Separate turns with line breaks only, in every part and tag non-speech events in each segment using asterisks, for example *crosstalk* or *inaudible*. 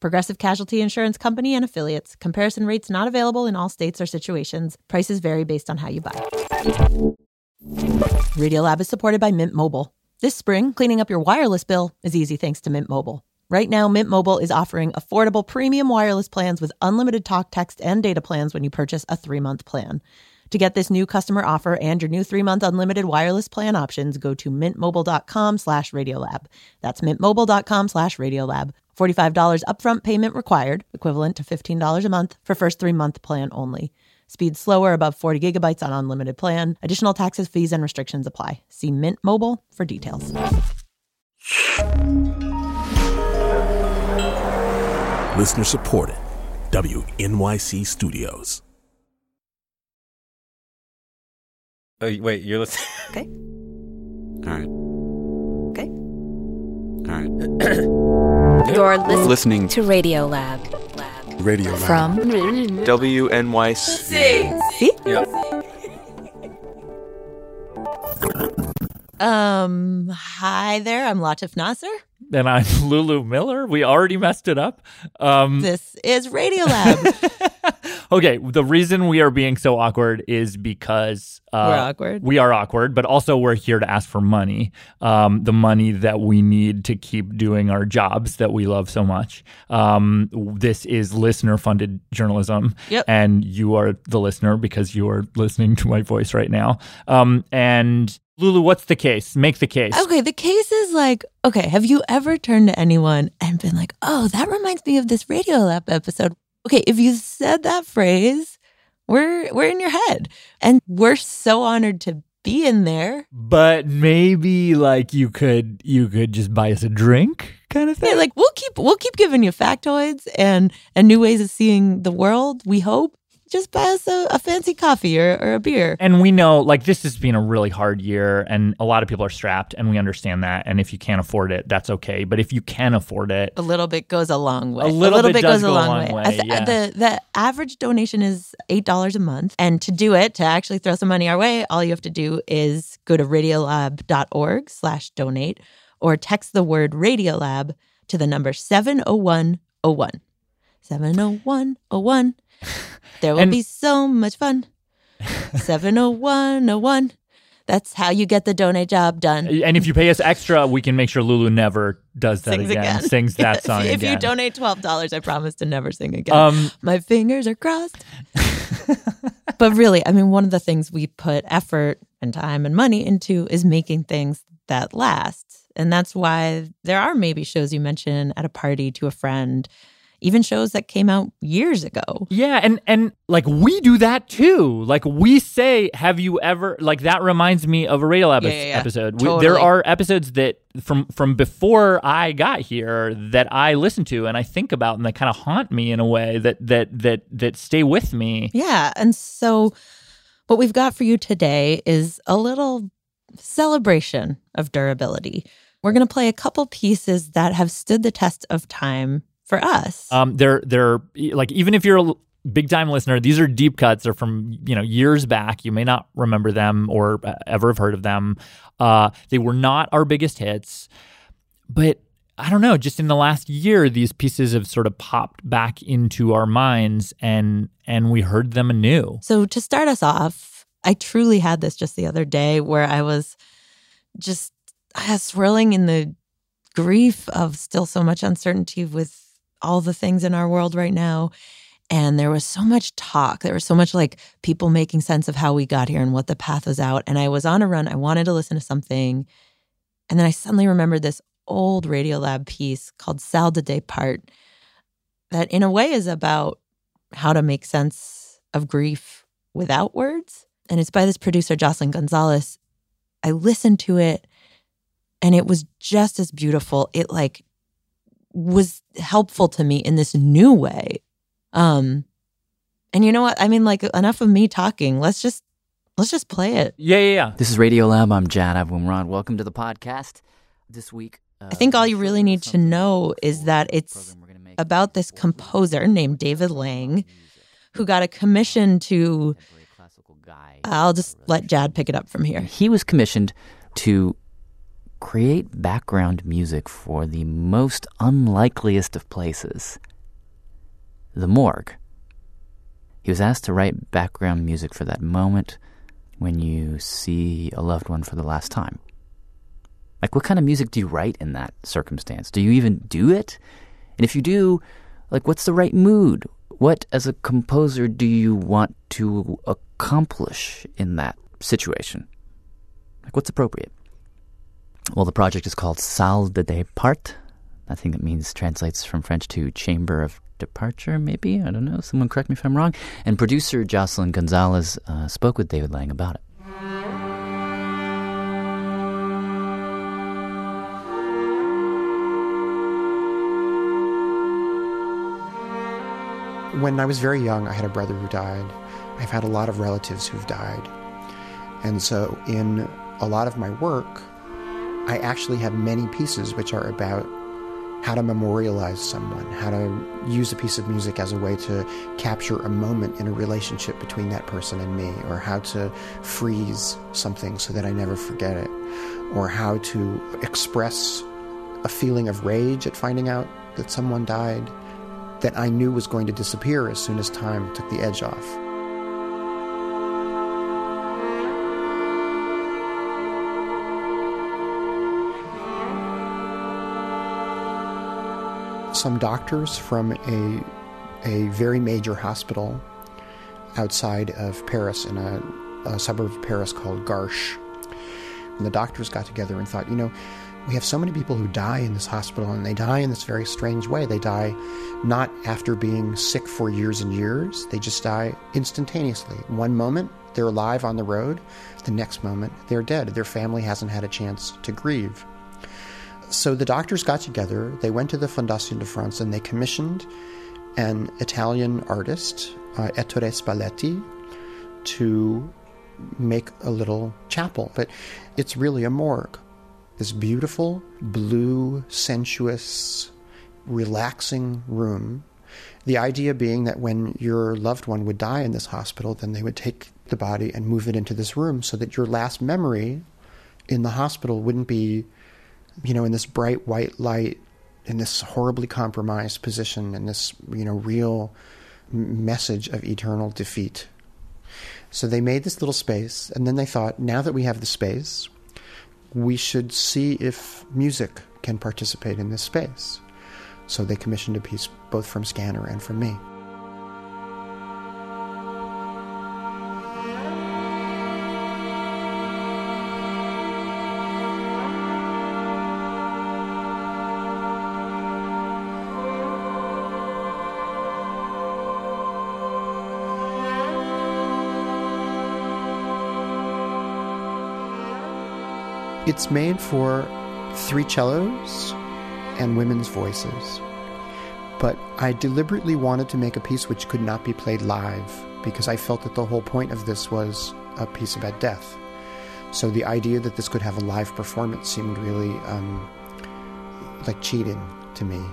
Progressive Casualty Insurance Company and affiliates. Comparison rates not available in all states or situations. Prices vary based on how you buy. Radiolab is supported by Mint Mobile. This spring, cleaning up your wireless bill is easy thanks to Mint Mobile. Right now, Mint Mobile is offering affordable premium wireless plans with unlimited talk, text, and data plans when you purchase a three month plan. To get this new customer offer and your new three-month unlimited wireless plan options, go to mintmobile.com slash radiolab. That's mintmobile.com slash radiolab. $45 upfront payment required, equivalent to $15 a month for first three-month plan only. Speed slower above 40 gigabytes on unlimited plan. Additional taxes, fees, and restrictions apply. See Mint Mobile for details.
Listener supported. WNYC Studios.
Oh, wait, you're listening. *laughs*
Okay.
All right.
Okay.
All right. *clears throat*
You're listening,
Listening
to Radio Lab.
Radio Lab.
From
WNYC.
See?
Yeah.
Um, hi there. I'm Latif Nasser.
And I'm *laughs* Lulu Miller. We already messed it up. Um,
This is Radiolab. *laughs*
okay, the reason we are being so awkward is because uh,
We're awkward.
We are awkward, but also we're here to ask for money. Um, the money that we need to keep doing our jobs that we love so much. Um, this is listener-funded journalism,
Yep.
and you are the listener because you are listening to my voice right now. Um, and Lulu, what's the case? Make the case.
Okay, the case is like, okay, have you ever turned to anyone and been like, oh, that reminds me of this Radio Lab episode? Okay, if you said that phrase, we're we're in your head. And we're so honored to be in there.
but maybe like you could you could just buy us a drink kind of thing
Yeah, like we'll keep we'll keep giving you factoids and and new ways of seeing the world, we hope. Just buy us a, a fancy coffee or, or a beer.
and we know like this has been a really hard year and a lot of people are strapped and we understand that and if you can't afford it that's okay but if you can afford it
A little bit goes a long way.
A little bit goes go a long way,
I th-
yeah.
The the average donation is eight dollars a month, and to do it, to actually throw some money our way, all you have to do is go to radiolab.org/donate or text the word Radiolab to the number seven zero one zero one. Seven zero one zero one. *laughs* There will
And-
be so much fun. *laughs* Seven zero one zero one. That's how you get the donate job done.
and if you pay us extra we can make sure lulu never does that again,
again.
sings that
if, *laughs*
song
if
again
you donate twelve dollars, I promise to never sing again.
um
My fingers are crossed. but really, I mean, one of the things we put effort and time and money into is making things that last. And that's why there are maybe shows you mention at a party to a friend, even shows that came out years ago.
yeah and and like we do that too like we say have you ever like that reminds me of a radio epi-
Yeah, yeah, yeah.
episode We- there are episodes that from from before i got here that i listen to and i think about and that kind of haunt me in a way that that that that stay with me
Yeah. And so, what we've got for you today is a little celebration of durability. We're going to play a couple pieces that have stood the test of time for us.
Um, they're they're like even if you're a big time listener, these are deep cuts. They're from you know years back. You may not remember them or uh, ever have heard of them. Uh, they were not our biggest hits, but I don't know. Just in the last year, these pieces have sort of popped back into our minds, and and we heard them anew.
So, to start us off, I truly had this just the other day where I was just swirling in the grief of still so much uncertainty with all the things in our world right now. And there was so much talk. There was so much like people making sense of how we got here and what the path was out. And I was on a run. I wanted to listen to something. And then I suddenly remembered this old Radiolab piece called Salle de Départ that, in a way, is about how to make sense of grief without words. And it's by this producer, Jocelyn Gonzales. I listened to it and it was just as beautiful. It like was helpful to me in this new way. Um and you know what? I mean like enough of me talking. Let's just Let's just play it.
Yeah, yeah, yeah.
This is Radio Lab. I'm Jad Abumrad. Welcome to the podcast. This week, uh,
I think all you really need to know is that it's about this composer named David Lang who got a commission to. I'll just let Jad pick it up from here.
He was commissioned to create background music for the most unlikeliest of places the morgue. He was asked to write background music for that moment when you see a loved one for the last time. Like, what kind of music do you write in that circumstance? Do you even do it? And if you do, like, what's the right mood? What, as a composer, do you want to accomplish in that situation? Like, what's appropriate? Well, the project is called Salle de Départ. I think that means translates from French to Chamber of Departure, maybe? I don't know. Someone correct me if I'm wrong. And producer Jocelyn Gonzales uh, spoke with David Lang about it.
When I was very young, I had a brother who died. I've had a lot of relatives who've died. And so, in a lot of my work, I actually have many pieces which are about how to memorialize someone, how to use a piece of music as a way to capture a moment in a relationship between that person and me, or how to freeze something so that I never forget it, or how to express a feeling of rage at finding out that someone died that I knew was going to disappear as soon as time took the edge off. Some doctors from a, a very major hospital outside of Paris, in a, a suburb of Paris called Garches, and the doctors got together and thought, you know, we have so many people who die in this hospital, and they die in this very strange way. They die not after being sick for years and years, they just die instantaneously. One moment, they're alive on the road, the next moment, they're dead. Their family hasn't had a chance to grieve. So the doctors got together, they went to the Fondation de France, and they commissioned an Italian artist, uh, Ettore Spalletti, to make a little chapel. But it's really a morgue this beautiful, blue, sensuous, relaxing room. The idea being that when your loved one would die in this hospital, then they would take the body and move it into this room so that your last memory in the hospital wouldn't be, you know, in this bright white light, in this horribly compromised position, in this, you know, real message of eternal defeat. So they made this little space, and then they thought, now that we have the space, we should see if music can participate in this space. So they commissioned a piece both from Scanner and from me. It's made for three cellos and women's voices. But I deliberately wanted to make a piece which could not be played live because I felt that the whole point of this was a piece about death. So the idea that this could have a live performance seemed really um, like cheating to me.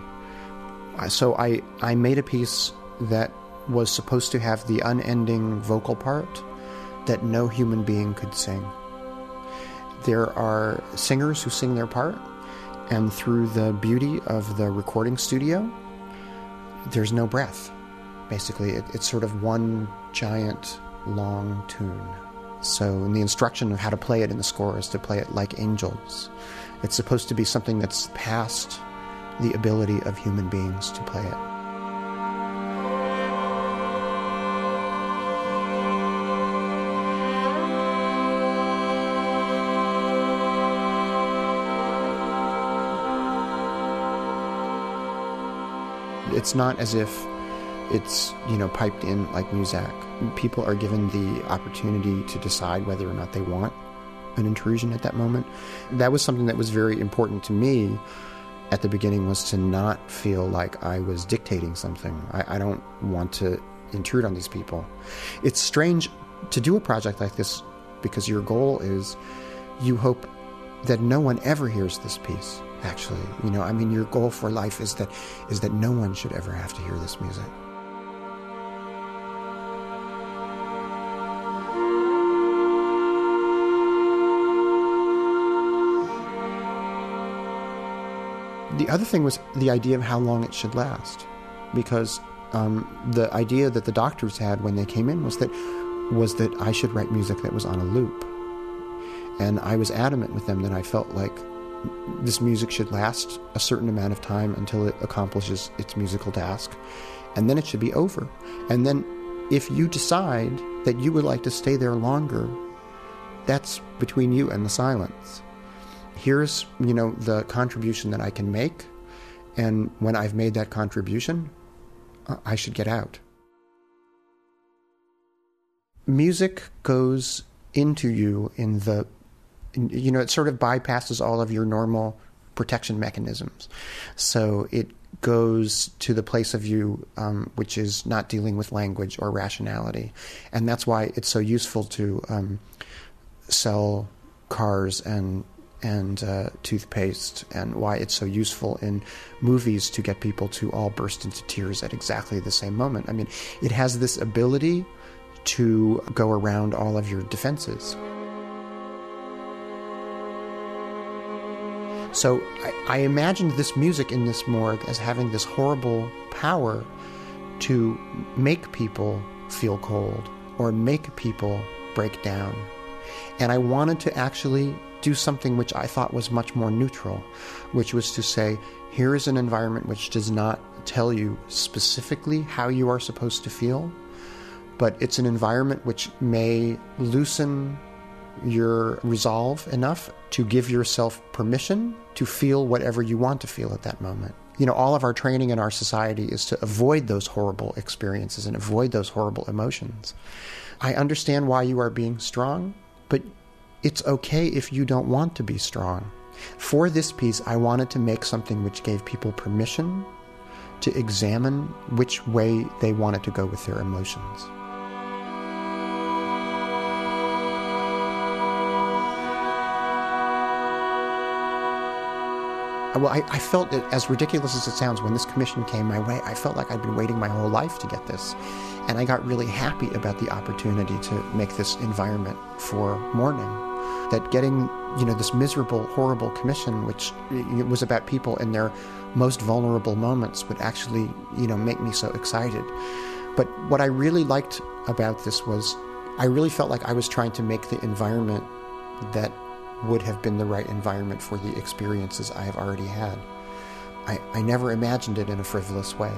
So I, I made a piece that was supposed to have the unending vocal part that no human being could sing. There are singers who sing their part, and through the beauty of the recording studio, there's no breath. Basically, it, it's sort of one giant long tune. So, the instruction of how to play it in the score is to play it like angels. It's supposed to be something that's past the ability of human beings to play it. It's not as if it's, you know, piped in like Muzak. People are given the opportunity to decide whether or not they want an intrusion at that moment. That was something that was very important to me at the beginning was to not feel like I was dictating something. I, I don't want to intrude on these people. It's strange to do a project like this because your goal is you hope that no one ever hears this piece actually you know i mean your goal for life is that is that no one should ever have to hear this music the other thing was the idea of how long it should last because um, the idea that the doctors had when they came in was that was that I should write music that was on a loop. And I was adamant with them that I felt like this music should last a certain amount of time until it accomplishes its musical task, and then it should be over. And then, if you decide that you would like to stay there longer, that's between you and the silence. Here's, you know, the contribution that I can make, and when I've made that contribution, I should get out. Music goes into you in the, you know, it sort of bypasses all of your normal protection mechanisms. So it goes to the place of you um, which is not dealing with language or rationality. And that's why it's so useful to um, sell cars and and uh, toothpaste, and why it's so useful in movies to get people to all burst into tears at exactly the same moment. I mean, it has this ability to go around all of your defenses. So I, I imagined this music in this morgue as having this horrible power to make people feel cold or make people break down. And I wanted to actually do something which I thought was much more neutral, which was to say, here is an environment which does not tell you specifically how you are supposed to feel, but it's an environment which may loosen your resolve enough to give yourself permission to feel whatever you want to feel at that moment. You know, all of our training in our society is to avoid those horrible experiences and avoid those horrible emotions. I understand why you are being strong, but it's okay if you don't want to be strong. For this piece, I wanted to make something which gave people permission to examine which way they wanted to go with their emotions. Well, I, I felt it, as ridiculous as it sounds, when this commission came my way, I felt like I'd been waiting my whole life to get this. And I got really happy about the opportunity to make this environment for mourning that getting you know this miserable horrible commission which was about people in their most vulnerable moments would actually you know make me so excited but what i really liked about this was i really felt like i was trying to make the environment that would have been the right environment for the experiences i have already had i, I never imagined it in a frivolous way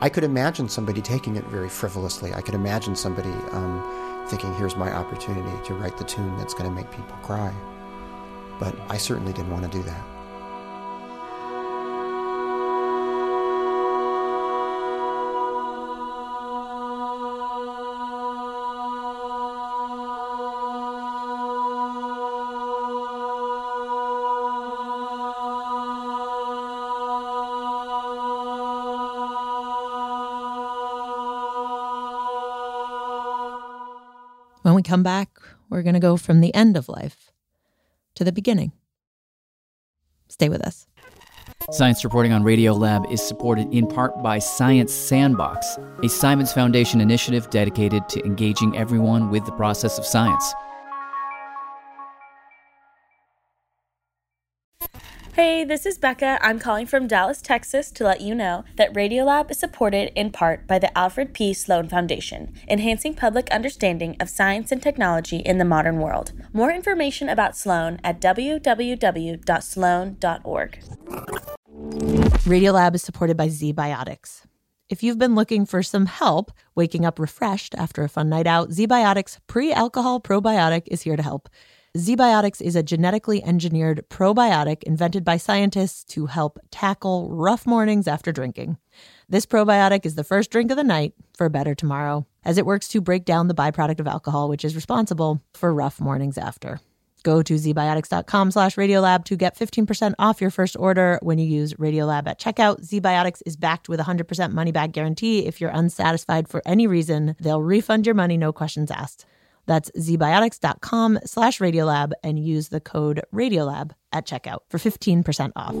i could imagine somebody taking it very frivolously i could imagine somebody um, thinking, here's my opportunity to write the tune that's going to make people cry. But I certainly didn't want to do that.
We come back, we're going to go from the end of life to the beginning. Stay with us.
Science reporting on Radiolab is supported in part by Science Sandbox, a Simons Foundation initiative dedicated to engaging everyone with the process of science.
Hey, this is Becca. I'm calling from Dallas, Texas to let you know that Radiolab is supported in part by the Alfred P. Sloan Foundation, enhancing public understanding of science and technology in the modern world. More information about Sloan at www.sloan.org.
Radiolab is supported by ZBiotics. If you've been looking for some help waking up refreshed after a fun night out, ZBiotics pre alcohol probiotic is here to help. ZBiotics is a genetically engineered probiotic invented by scientists to help tackle rough mornings after drinking. This probiotic is the first drink of the night for a better tomorrow, as it works to break down the byproduct of alcohol, which is responsible for rough mornings after. Go to zbiotics.com slash radiolab to get 15% off your first order when you use Radiolab at checkout. ZBiotics is backed with a 100% money back guarantee. If you're unsatisfied for any reason, they'll refund your money, no questions asked. That's zbiotics.com slash Radiolab and use the code Radiolab at checkout for 15% off.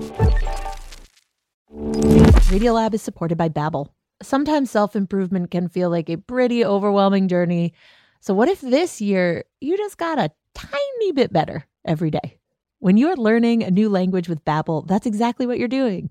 Radiolab is supported by Babbel. Sometimes self-improvement can feel like a pretty overwhelming journey. So what if this year you just got a tiny bit better every day? When you're learning a new language with Babbel, that's exactly what you're doing.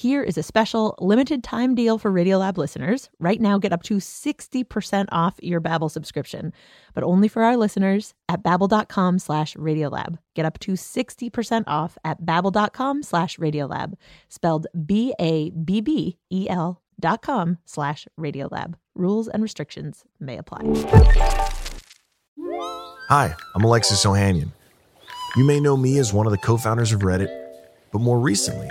Here is a special limited time deal for Radiolab listeners. Right now, get up to 60% off your Babbel subscription, but only for our listeners at babbel.com slash Radiolab. Get up to 60% off at babbel.com slash Radiolab, spelled B-A-B-B-E-L dot com slash Radiolab. Rules and restrictions may apply.
Hi, I'm Alexis Ohanian. You may know me as one of the co-founders of Reddit, but more recently,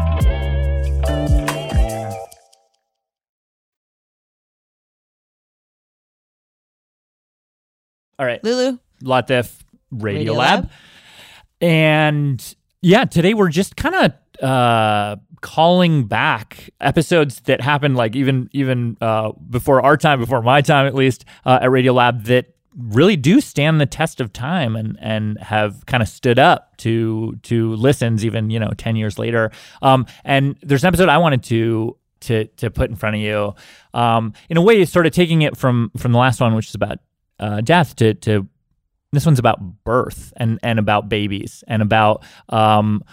All right.
Lulu.
Latif Radio
Radiolab.
Lab. And yeah, today we're just kind of uh, calling back episodes that happened like even even uh, before our time, before my time at least, uh, at Radio Lab that really do stand the test of time and and have kind of stood up to to listens even you know 10 years later um and there's an episode i wanted to to to put in front of you um in a way sort of taking it from from the last one which is about uh death to to this one's about birth and and about babies and about um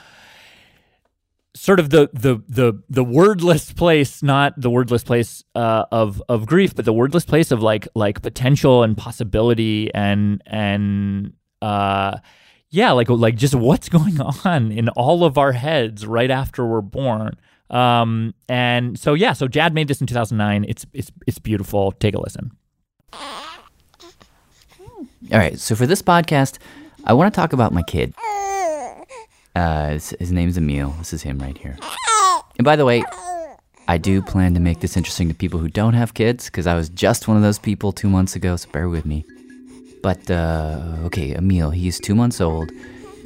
sort of the the the the wordless place, not the wordless place uh, of of grief, but the wordless place of like like potential and possibility and and uh, yeah, like like just what's *laughs* going on in all of our heads right after we're born. Um, and so yeah, so Jad made this in 2009. It's it's it's beautiful. Take a listen.
All right, so for this podcast, I want to talk about my kid. Uh, his, his name's Amil. This is him right here. And by the way, I do plan to make this interesting to people who don't have kids because I was just one of those people two months ago, so bear with me. But, uh, okay, Amil, he's two months old.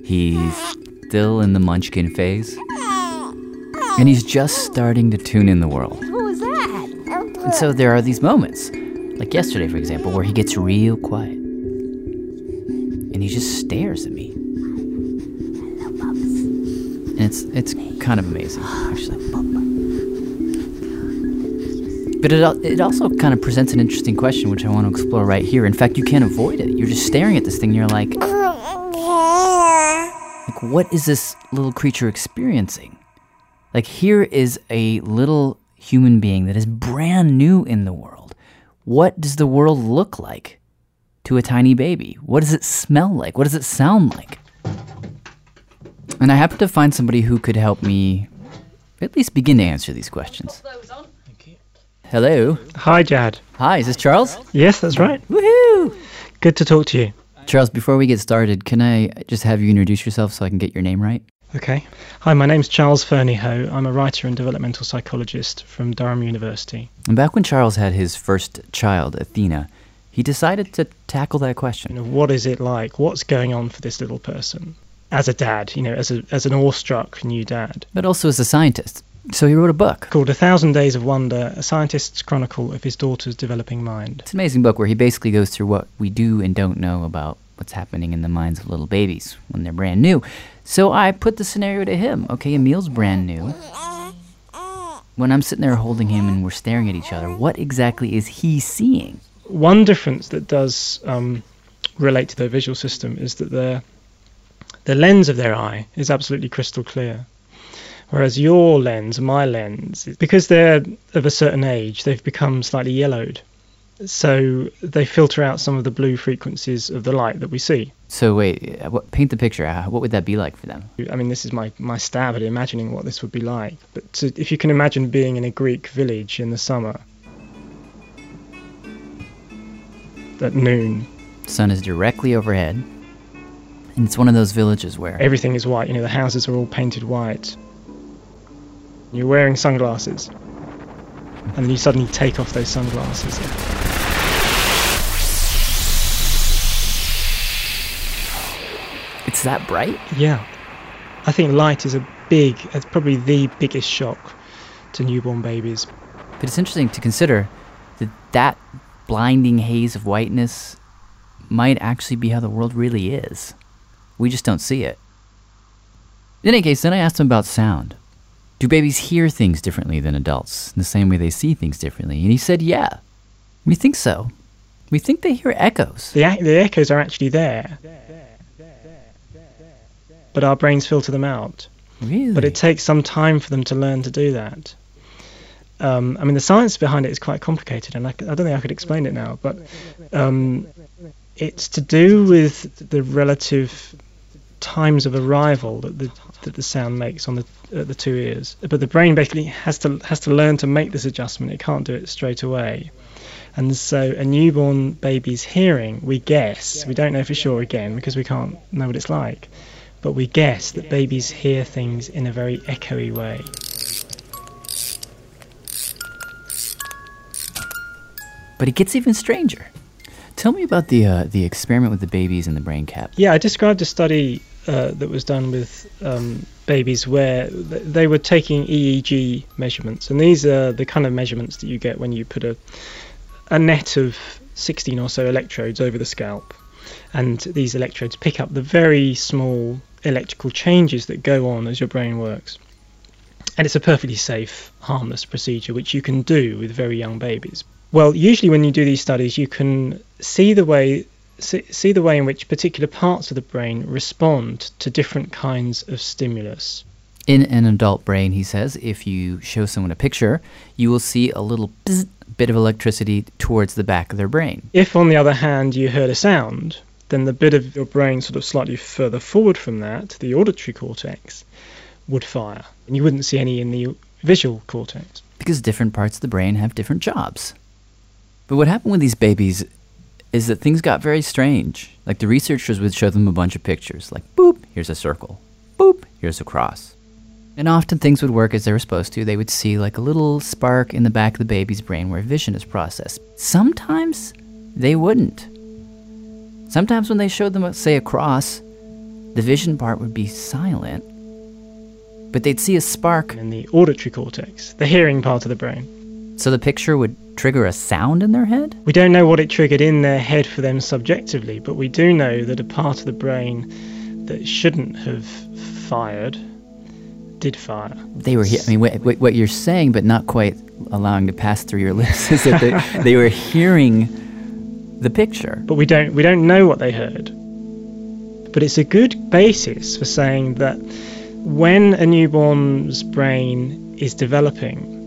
He's still in the munchkin phase. And he's just starting to tune in the world.
Who was that?
And so there are these moments, like yesterday, for example, where he gets real quiet. And he just stares at me. And it's it's kind of amazing, actually. But it, it also kind of presents an interesting question, which I want to explore right here. In fact, you can't avoid it. You're just staring at this thing. And you're like, like, what is this little creature experiencing? Like, here is a little human being that is brand new in the world. What does the world look like to a tiny baby? What does it smell like? What does it sound like? And I happened to find somebody who could help me at least begin to answer these questions. Hello.
Hi, Jad.
Hi, is this Charles?
Yes, that's right.
Woohoo!
Good to talk to you.
Charles, before we get started, can I just have you introduce yourself so I can get your name right?
Okay. Hi, my name's Charles Fernyhough. I'm a writer and developmental psychologist from Durham University.
And back when Charles had his first child, Athena, he decided to tackle that
You
question.
know, what is it like? What's going on for this little person? As a dad, you know, as a as an awestruck new dad.
But also as a scientist. So he wrote a book.
Called A Thousand Days of Wonder, a scientist's chronicle of his daughter's developing mind.
It's an amazing book where he basically goes through what we do and don't know about what's happening in the minds of little babies when they're brand new. So I put the scenario to him. Okay, Amil's brand new. When I'm sitting there holding him and we're staring at each other, what exactly is he seeing?
One difference that does um, relate to their visual system is that their the lens of their eye is absolutely crystal clear. Whereas your lens, my lens, because they're of a certain age, they've become slightly yellowed. So they filter out some of the blue frequencies of the light that we see.
So wait, what, paint the picture. Uh, What would that be like for them?
I mean, this is my, my stab at imagining what this would be like. But to, if you can imagine being in a Greek village in the summer at noon,
Sun is directly overhead, and it's one of those villages where
everything is white. You know, the houses are all painted white. You're wearing sunglasses, and then you suddenly take off those sunglasses.
it's that bright.
Yeah, I think light is a big, it's probably the biggest shock to newborn babies.
But it's interesting to consider that that blinding haze of whiteness might actually be how the world really is. We just don't see it. In any case, then I asked him about sound. Do babies hear things differently than adults, in the same way they see things differently? And he said, yeah. We think so. We think they hear echoes.
The, the echoes are actually there, but our brains filter them out.
Really?
But it takes some time for them to learn to do that. Um, I mean, the science behind it is quite complicated, and I don't think I could explain it now, but um, it's to do with the relative times of arrival that the that the sound makes on the uh, the two ears. But the brain basically has to has to learn to make this adjustment. It can't do it straight away. And so a newborn baby's hearing, we guess, we don't know for sure again because we can't know what it's like, but we guess that babies hear things in a very echoey way.
But it gets even stranger. Tell me about the uh, the experiment with the babies in the brain cap.
Yeah, I described a study uh, that was done with um, babies where th- they were taking EEG measurements, and these are the kind of measurements that you get when you put a a net of 16 or so electrodes over the scalp, and these electrodes pick up the very small electrical changes that go on as your brain works. And it's a perfectly safe, harmless procedure which you can do with very young babies. Well, usually when you do these studies, you can see the way see, see the way in which particular parts of the brain respond to different kinds of stimulus.
In an adult brain, he says, if you show someone a picture, you will see a little bit of electricity towards the back of their brain.
If, on the other hand, you heard a sound, then the bit of your brain sort of slightly further forward from that, the auditory cortex, would fire. And you wouldn't see any in the visual cortex.
Because different parts of the brain have different jobs. But what happened with these babies is that things got very strange. Like the researchers would show them a bunch of pictures, like boop, here's a circle, boop, here's a cross. And often things would work as they were supposed to. They would see like a little spark in the back of the baby's brain where vision is processed. Sometimes they wouldn't. Sometimes when they showed them, say, a cross, the vision part would be silent, but they'd see a spark.
In the auditory cortex, the hearing part of the brain.
So the picture would trigger a sound in their head?
We don't know what it triggered in their head for them subjectively, but we do know that a part of the brain that shouldn't have fired did fire.
They were, he- I mean, what, what what you're saying, but not quite allowing to pass through your *laughs* lips, is that they, *laughs* they were hearing the picture.
But we don't we don't know what they heard. But it's a good basis for saying that when a newborn's brain is developing,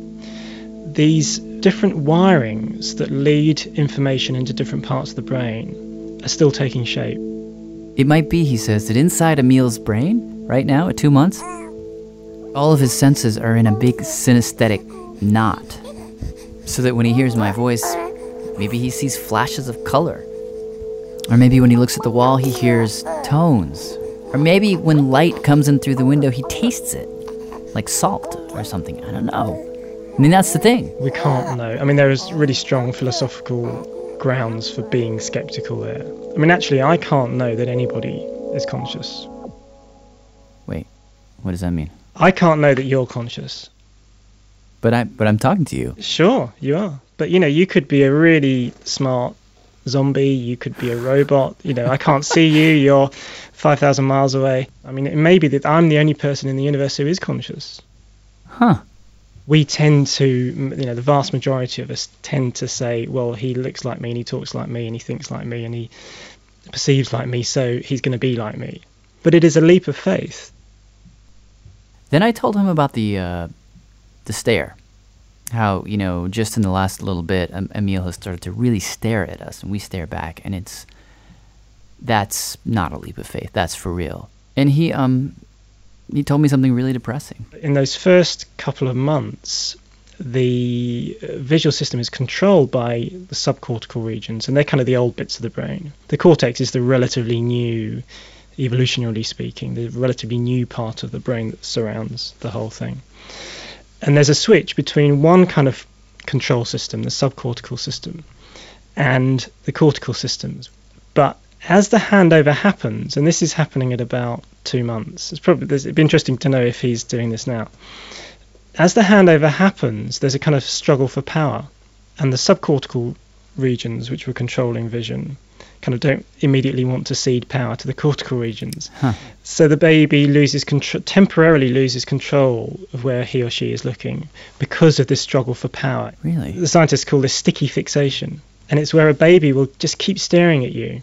these different wirings that lead information into different parts of the brain are still taking shape.
It might be, he says, that inside Amil's brain, right now at two months, all of his senses are in a big synesthetic knot. So that when he hears my voice, maybe he sees flashes of color. Or maybe when he looks at the wall, he hears tones. Or maybe when light comes in through the window, he tastes it, like salt or something. I don't know. I mean, that's the thing.
We can't know. I mean, there is really strong philosophical grounds for being skeptical there. I mean, actually, I can't know that anybody is conscious.
Wait, what does that mean?
I can't know that you're conscious.
But I, but I'm talking to you.
Sure, you are. But you know, you could be a really smart zombie. You could be a robot. You know, I can't see you. You're five thousand miles away. I mean, it may be that I'm the only person in the universe who is conscious.
Huh.
We tend to, you know, the vast majority of us tend to say, well, he looks like me and he talks like me and he thinks like me and he perceives like me, so he's going to be like me. But it is a leap of faith.
Then I told him about the uh, the stare. How you know, just in the last little bit, Amil has started to really stare at us, and we stare back, and it's that's not a leap of faith. That's for real. And he um he told me something really depressing.
In those first couple of months, the uh, visual system is controlled by the subcortical regions, and they're kind of the old bits of the brain. The cortex is the relatively new, evolutionarily speaking, the relatively new part of the brain that surrounds the whole thing. And there's a switch between one kind of control system, the subcortical system, and the cortical systems. But as the handover happens, and this is happening at about two months, it's probably it'd be interesting to know if he's doing this now. As the handover happens, there's a kind of struggle for power, and the subcortical regions, which were controlling vision, kind of don't immediately want to cede power to the cortical regions.
Huh.
So the baby loses control, temporarily loses control of where he or she is looking because of this struggle for power.
Really?
The scientists call this sticky fixation, and it's where a baby will just keep staring at you.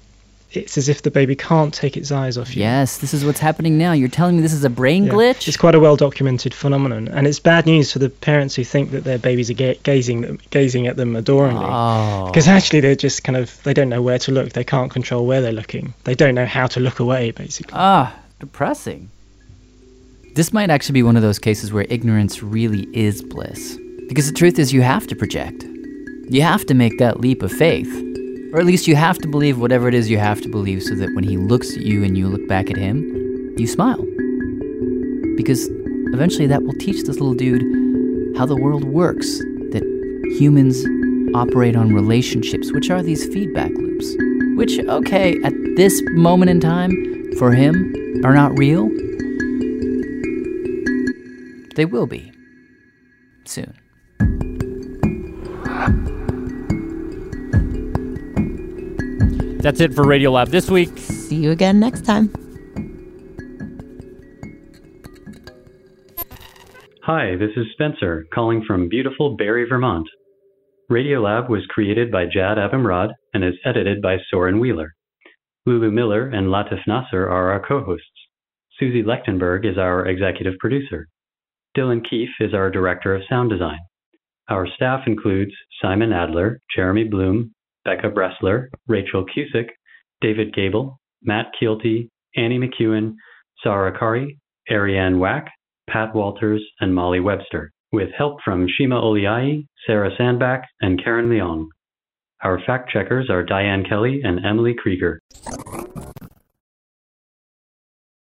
It's as if the baby can't take its eyes off you.
Yes, this is what's happening now. You're telling me this is a brain
Yeah.
glitch?
It's quite a well documented phenomenon, and it's bad news for the parents who think that their babies are ga- gazing gazing at them adoringly.
Oh.
Because actually, they're just kind of they don't know where to look. They can't control where they're looking. They don't know how to look away, basically.
Ah, depressing. This might actually be one of those cases where ignorance really is bliss. Because the truth is, you have to project. You have to make that leap of faith. Or at least you have to believe whatever it is you have to believe so that when he looks at you and you look back at him, you smile. Because eventually that will teach this little dude how the world works, that humans operate on relationships, which are these feedback loops. Which, okay, at this moment in time, for him, are not real. They will be. Soon.
That's it for Radiolab this week.
See you again next time.
Hi, this is Spencer, calling from beautiful Barre, Vermont. Radiolab was created by Jad Abumrad and is edited by Soren Wheeler. Lulu Miller and Latif Nasser are our co-hosts. Susie Lechtenberg is our executive producer. Dylan Keefe is our director of sound design. Our staff includes Simon Adler, Jeremy Bloom, Becca Bressler, Rachel Cusick, David Gable, Matt Kielty, Annie McEwen, Sarah Qari, Ariane Wack, Pat Walters, and Molly Webster, with help from Shima Oliai, Sarah Sandbach, and Karen Leong. Our fact checkers are Diane Kelly and Emily Krieger.